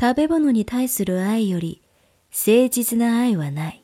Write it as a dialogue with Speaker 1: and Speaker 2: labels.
Speaker 1: 食べ物に対する愛より誠実な愛はない。